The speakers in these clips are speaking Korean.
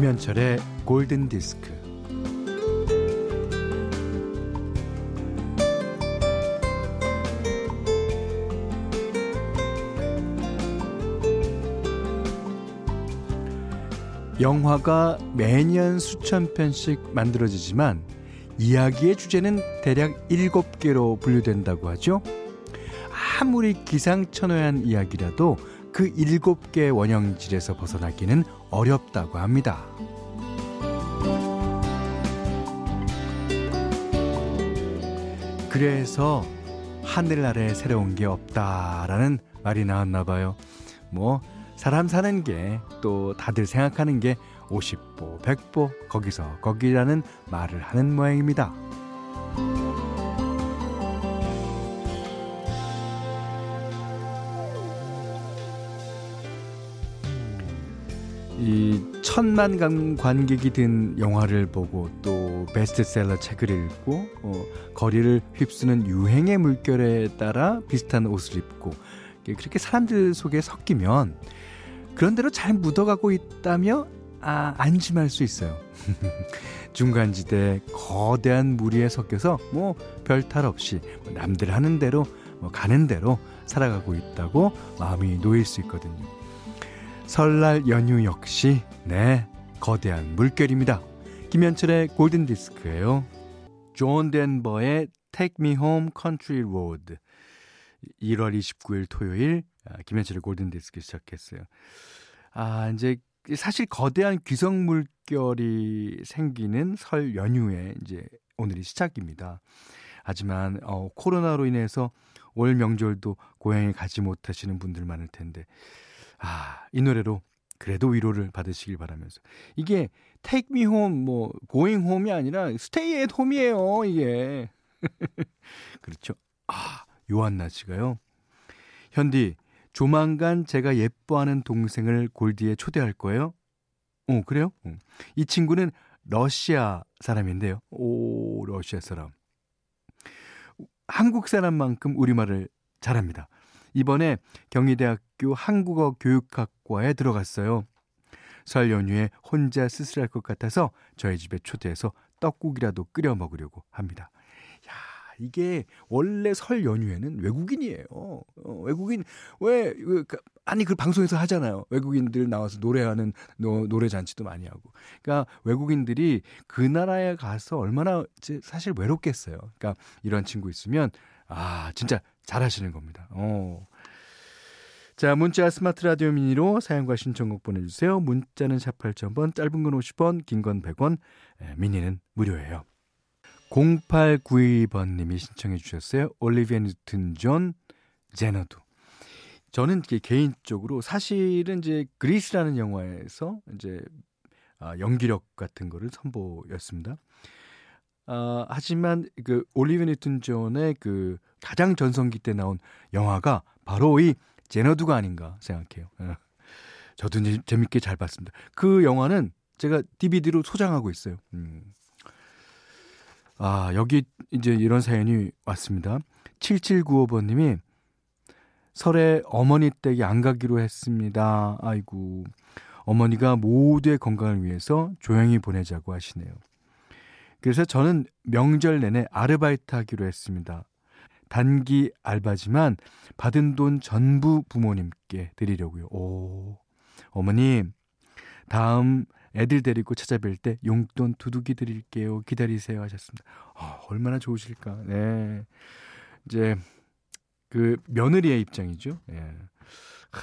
김현철의 골든 디스크. 영화가 매년 수천 편씩 만들어지지만 이야기의 주제는 대략 7개로 분류된다고 하죠. 아무리 기상천외한 이야기라도 그 7개 원형질에서 벗어나기는 어렵다고 합니다. 그래서 하늘 아래 새로운 게 없다라는 말이 나왔나 봐요. 뭐 사람 사는 게 또 다들 생각하는 게 50보, 100보, 거기서 거기라는 말을 하는 모양입니다. 이 천만 관객이 든 영화를 보고 또 베스트셀러 책을 읽고 어, 거리를 휩쓰는 유행의 물결에 따라 비슷한 옷을 입고 그렇게 사람들 속에 섞이면 그런 대로 잘 묻어가고 있다며 아, 안심할 수 있어요. 중간지대 거대한 무리에 섞여서 뭐 별 탈 없이 뭐 남들 하는 대로 뭐 가는 대로 살아가고 있다고 마음이 놓일 수 있거든요. 설날 연휴 역시 네 거대한 물결입니다. 김현철의 골든 디스크예요. 존 덴버의 Take Me Home Country Road 1월 29일 토요일 아, 김현철의 골든 디스크 시작했어요. 아 이제 사실 거대한 귀성 물결이 생기는 설 연휴에 이제 오늘이 시작입니다. 하지만 어, 코로나로 인해서 올 명절도 고향에 가지 못하시는 분들 많을 텐데 아, 이 노래로 그래도 위로를 받으시길 바라면서 이게 take me home 뭐 going home이 아니라 stay at home이에요, 이게. 그렇죠. 아, 요한나 씨가요. 현디 조만간 제가 예뻐하는 동생을 골디에 초대할 거예요. 어, 그래요? 어. 이 친구는 러시아 사람인데요. 오, 러시아 사람. 한국 사람만큼 우리말을 잘합니다. 이번에 경희대학교 한국어 교육학과에 들어갔어요. 설 연휴에 혼자 쓸쓸할 것 같아서 저희 집에 초대해서 떡국이라도 끓여 먹으려고 합니다. 야, 이게 원래 설 연휴에는 외국인이에요. 어, 외국인 왜 그, 아니 그 방송에서 하잖아요. 외국인들 나와서 노래하는 노, 노래 잔치도 많이 하고. 그러니까 외국인들이 그 나라에 가서 얼마나 사실 외롭겠어요. 그러니까 이런 친구 있으면 아, 진짜 잘하시는 겁니다. 어. 자, 문자 스마트 라디오 미니로 사연과 신청곡 보내주세요. 문자는 샵 8000번, 짧은 건 50원, 긴 건 100원, 예, 미니는 무료예요. 0892번님이 신청해 주셨어요. 올리비아 뉴튼 존, 제너드. 저는 개인적으로 사실은 이제 그리스라는 영화에서 이제 아, 연기력 같은 거를 선보였습니다. 아, 하지만 그 올리비아 뉴튼 존의 그 가장 전성기 때 나온 영화가 바로 이 제너두가 아닌가 생각해요. 예. 저도 이제 재밌게 잘 봤습니다. 그 영화는 제가 DVD로 소장하고 있어요. 음. 아, 여기 이제 이런 사연이 왔습니다. 7795번님이 설에 어머니 댁에 안 가기로 했습니다. 아이고. 어머니가 모두의 건강을 위해서 조용히 보내자고 하시네요. 그래서 저는 명절 내내 아르바이트 하기로 했습니다. 단기 알바지만 받은 돈 전부 부모님께 드리려고요. 오, 어머님, 다음 애들 데리고 찾아뵐 때 용돈 두둑이 드릴게요. 기다리세요. 하셨습니다. 어, 얼마나 좋으실까. 네. 이제, 그, 며느리의 입장이죠. 예. 하,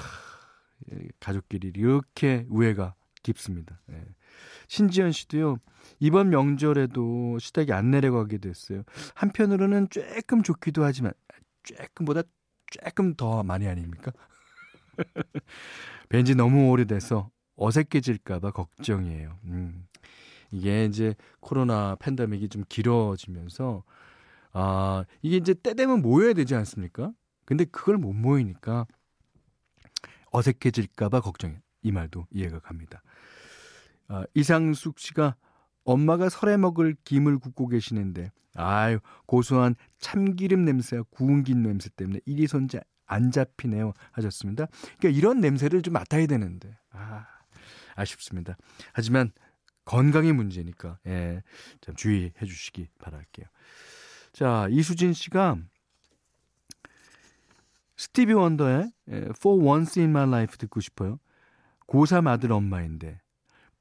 가족끼리 이렇게 우애가 깊습니다. 예. 신지연 씨도요, 이번 명절에도 시댁에 안 내려가게 됐어요. 한편으로는 조금 좋기도 하지만, 조금보다 조금 더 많이 아닙니까? 벤지 너무 오래돼서 어색해질까봐 걱정이에요. 음. 이게 이제 코로나 팬데믹이 좀 길어지면서, 아, 이게 이제 때 되면 모여야 되지 않습니까? 근데 그걸 못 모이니까 어색해질까봐 걱정이에요. 이 말도 이해가 갑니다. 아, 이상숙 씨가 엄마가 설에 먹을 김을 굽고 계시는데 아유 고소한 참기름 냄새와 구운 김 냄새 때문에 이리 손자 안 잡히네요 하셨습니다. 그러니까 이런 냄새를 좀 맡아야 되는데 아 아쉽습니다. 하지만 건강의 문제니까 예, 좀 주의해 주시기 바랄게요. 자, 이수진 씨가 스티비 원더의 For Once in My Life 듣고 싶어요. 고3 아들 엄마인데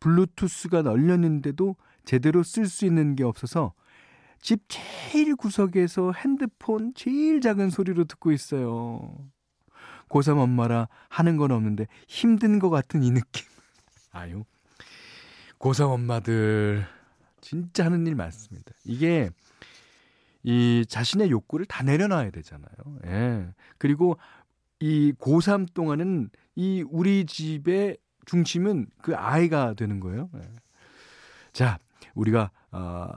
블루투스가 널렸는데도 제대로 쓸 수 있는 게 없어서 집 제일 구석에서 핸드폰 제일 작은 소리로 듣고 있어요. 고3 엄마라 하는 건 없는데 힘든 것 같은 이 느낌. 아유. 고3 엄마들 진짜 하는 일 많습니다. 이게 이 자신의 욕구를 다 내려놔야 되잖아요. 예. 그리고 이 고3 동안은 이 우리 집의 중심은 그 아이가 되는 거예요. 예. 자, 우리가 어,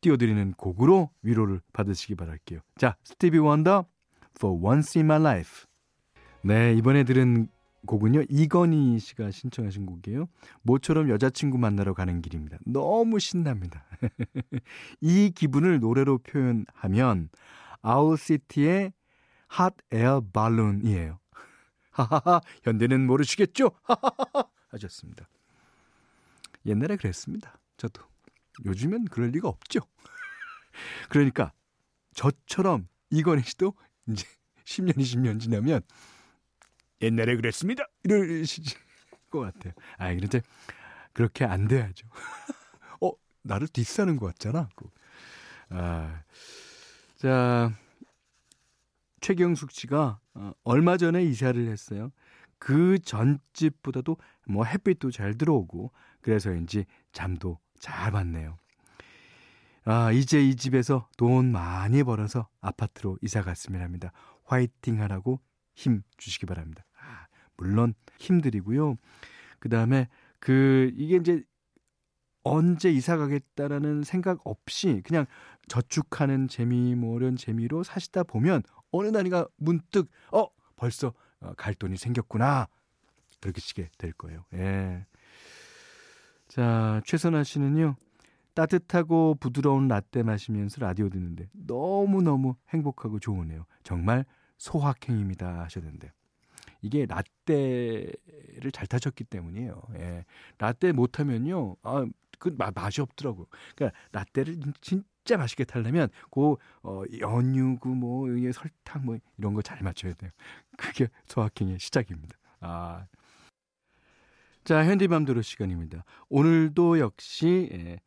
띄워드리는 곡으로 위로를 받으시기 바랄게요. 자, 스티비 원더 For Once in My Life. 네, 이번에 들은 곡은요. 이건희 씨가 신청하신 곡이에요. 모처럼 여자친구 만나러 가는 길입니다. 너무 신납니다. 이 기분을 노래로 표현하면 Owl City의 Hot Air Balloon이에요. 하하하, 현디는 모르시겠죠? 하하하 하셨습니다. 옛날에 그랬습니다. 저도. 요즘엔 그럴 리가 없죠. 그러니까 저처럼 이건희 씨도 이제 10년, 20년 지나면 옛날에 그랬습니다. 이러실 것 같아요. 아, 그런데 그렇게 안 돼야죠. 어, 나를 뒷사는 것 같잖아. 아, 자, 최경숙 씨가 어, 얼마 전에 이사를 했어요. 그 전집보다도 뭐 햇빛도 잘 들어오고 그래서인지 잠도 잘 받네요. 아, 이제 이 집에서 돈 많이 벌어서 아파트로 이사 갔으면 합니다. 화이팅 하라고 힘 주시기 바랍니다. 아, 물론 힘들이고요. 그 다음에 그, 이게 이제 언제 이사 가겠다라는 생각 없이 그냥 저축하는 재미, 뭐 이런 재미로 사시다 보면 어느 날이가 문득, 어, 벌써 어, 갈 돈이 생겼구나. 그렇게 시게 될 거예요. 예. 자, 최선아 씨는요. 따뜻하고 부드러운 라떼 마시면서 라디오 듣는데 너무 너무 행복하고 좋으네요. 정말 소확행입니다 하셨는데 이게 라떼를 잘 타셨기 때문이에요. 예. 라떼 못 하면요. 아, 그 맛이 없더라고요. 그러니까 라떼를 진 짜 맛있게 타려면 그 어, 연유고 뭐 설탕 뭐 이런 거 잘 맞춰야 돼요. 그게 소확행의 시작입니다. 아. 자, 현디맘대로 시간입니다. 오늘도 역시 예,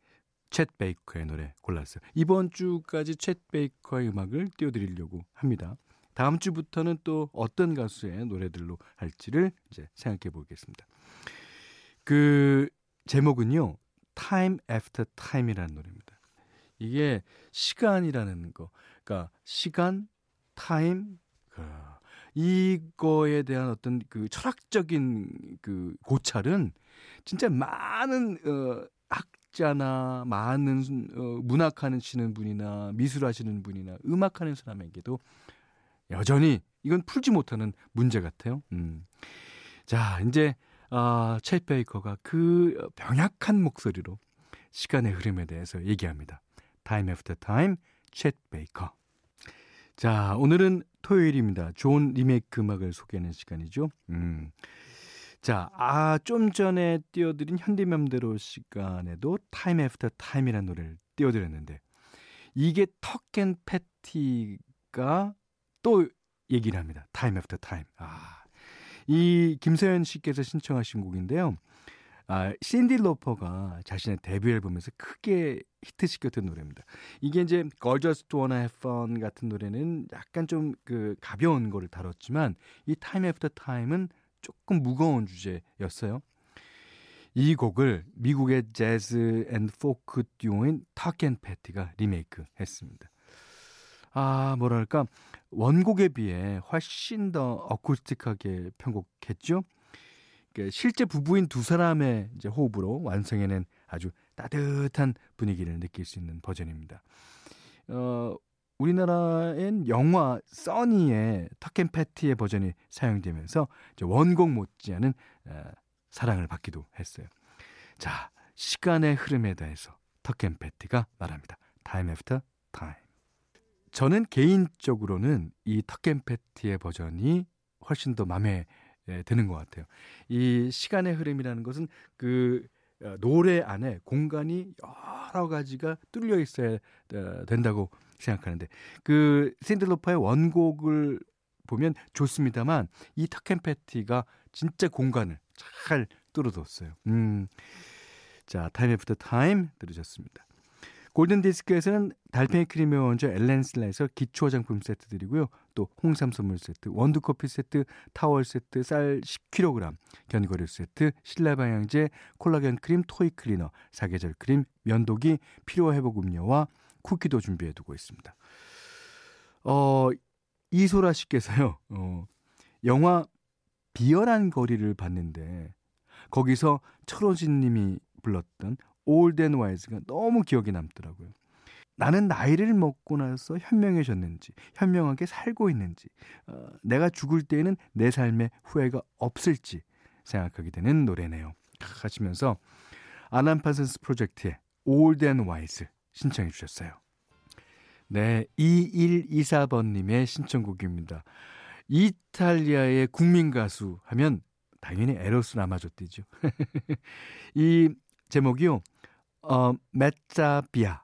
챗 베이커의 노래 골랐어요. 이번 주까지 챗 베이커의 음악을 띄워드리려고 합니다. 다음 주부터는 또 어떤 가수의 노래들로 할지를 이제 생각해 보겠습니다. 그 제목은요. Time After Time이라는 노래입니다. 이게 시간이라는 거. 그러니까 시간, 타임, 그 이거에 대한 어떤 그 철학적인 그 고찰은 진짜 많은 어 학자나 많은 어 문학하시는 분이나 미술하시는 분이나 음악하는 사람에게도 여전히 이건 풀지 못하는 문제 같아요. 음. 자, 이제 아, 챗 베이커가 그 병약한 목소리로 시간의 흐름에 대해서 얘기합니다. Time After Time, 챗 베이커. 자, 오늘은 토요일입니다. 좋은 리메이크 음악을 소개하는 시간이죠. 음. 자, 아, 좀 전에 띄워드린 현디맘대로 시간에도 Time After Time이라는 노래를 띄워드렸는데, 이게 턱앤 패티가 또 얘기를 합니다. Time After Time. 아, 이 김서연 씨께서 신청하신 곡인데요. 아, 신디 로퍼가 자신의 데뷔 앨범에서 크게 히트시켰던 노래입니다. 이게 이제 Girls Just Wanna Have Fun 같은 노래는 약간 좀 그 가벼운 거를 다뤘지만 이 Time After Time은 조금 무거운 주제였어요. 이 곡을 미국의 재즈 and 포크 듀오인 턱 앤 패티가 리메이크 했습니다. 아, 뭐랄까, 원곡에 비해 훨씬 더 어쿠스틱하게 편곡했죠? 그 실제 부부인 두 사람의 이제 호흡으로 완성해낸 아주 따뜻한 분위기를 느낄 수 있는 버전입니다. 어, 우리나라엔 영화 써니의 터켄 패티의 버전이 사용되면서 원곡 못지않은 어, 사랑을 받기도 했어요. 자, 시간의 흐름에 대해서 터켄 패티가 말합니다. Time after time. 저는 개인적으로는 이 터켄 패티의 버전이 훨씬 더 마음에 드는 것 같아요. 이 시간의 흐름이라는 것은 그 어, 노래 안에 공간이 여러 가지가 뚫려 있어야 어, 된다고 생각하는데 그 샌들로파의 원곡을 보면 좋습니다만 이 턱앤 패티가 진짜 공간을 잘 뚫어뒀어요. 음. 자, Time After Time 들으셨습니다. 골든 디스크에서는 달팽이 크림의 원조 엘렌실라에서 기초 화장품 세트 드리고요. 또 홍삼 선물 세트, 원두 커피 세트, 타월 세트, 쌀 10kg, 견과류 세트, 신라 방향제, 콜라겐 크림, 토이 클리너, 사계절 크림, 면도기, 피로 회복 음료와 쿠키도 준비해 두고 있습니다. 어, 이소라 씨께서요. 어, 영화 비열한 거리를 봤는데 거기서 천호진 님이 불렀던 Old and Wise가 너무 기억에 남더라고요. 나는 나이를 먹고 나서 현명해졌는지, 현명하게 살고 있는지, 어, 내가 죽을 때에는 내 삶에 후회가 없을지 생각하게 되는 노래네요. 하시면서 알란 파슨스 프로젝트의 Old and Wise 신청해 주셨어요. 네, 2124번님의 신청곡입니다. 이탈리아의 국민 가수 하면 당연히 에로스 라마조띠죠. 이 제목이요. 어, Mezza Via.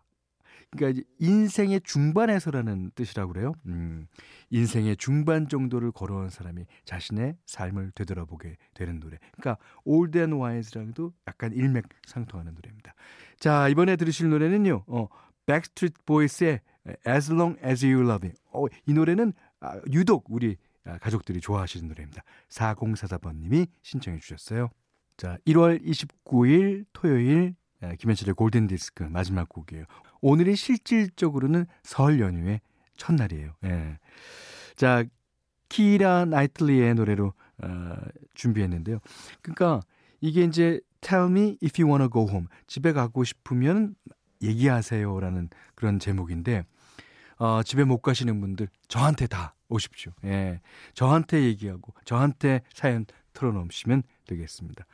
그러니까 인생의 중반에서라는 뜻이라고 그래요. 음, 인생의 중반 정도를 걸어온 사람이 자신의 삶을 되돌아보게 되는 노래. 그러니까 Old and Wise랑도 약간 일맥상통하는 노래입니다. 자, 이번에 들으실 노래는요. 어, 백스트리트 보이스의 As Long As You Love Me. 어, 이 노래는 아, 유독 우리 아, 가족들이 좋아하시는 노래입니다. 4044번님이 신청해 주셨어요. 자, 1월 29일 토요일 예, 김현철의 골든 디스크 마지막 곡이에요. 오늘이 실질적으로는 설 연휴의 첫날이에요. 예. 자, 키라 나이틀리의 노래로 어, 준비했는데요. 그러니까 이게 이제 Tell me if you wanna go home. 집에 가고 싶으면 얘기하세요라는 그런 제목인데 어, 집에 못 가시는 분들 저한테 다 오십시오. 예. 저한테 얘기하고 저한테 사연 털어놓으시면 되겠습니다.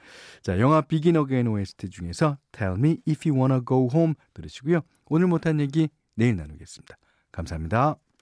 자, 영화 Begin Again OST 중에서 Tell Me If You Wanna Go Home 들으시고요. 오늘 못한 얘기 내일 나누겠습니다. 감사합니다.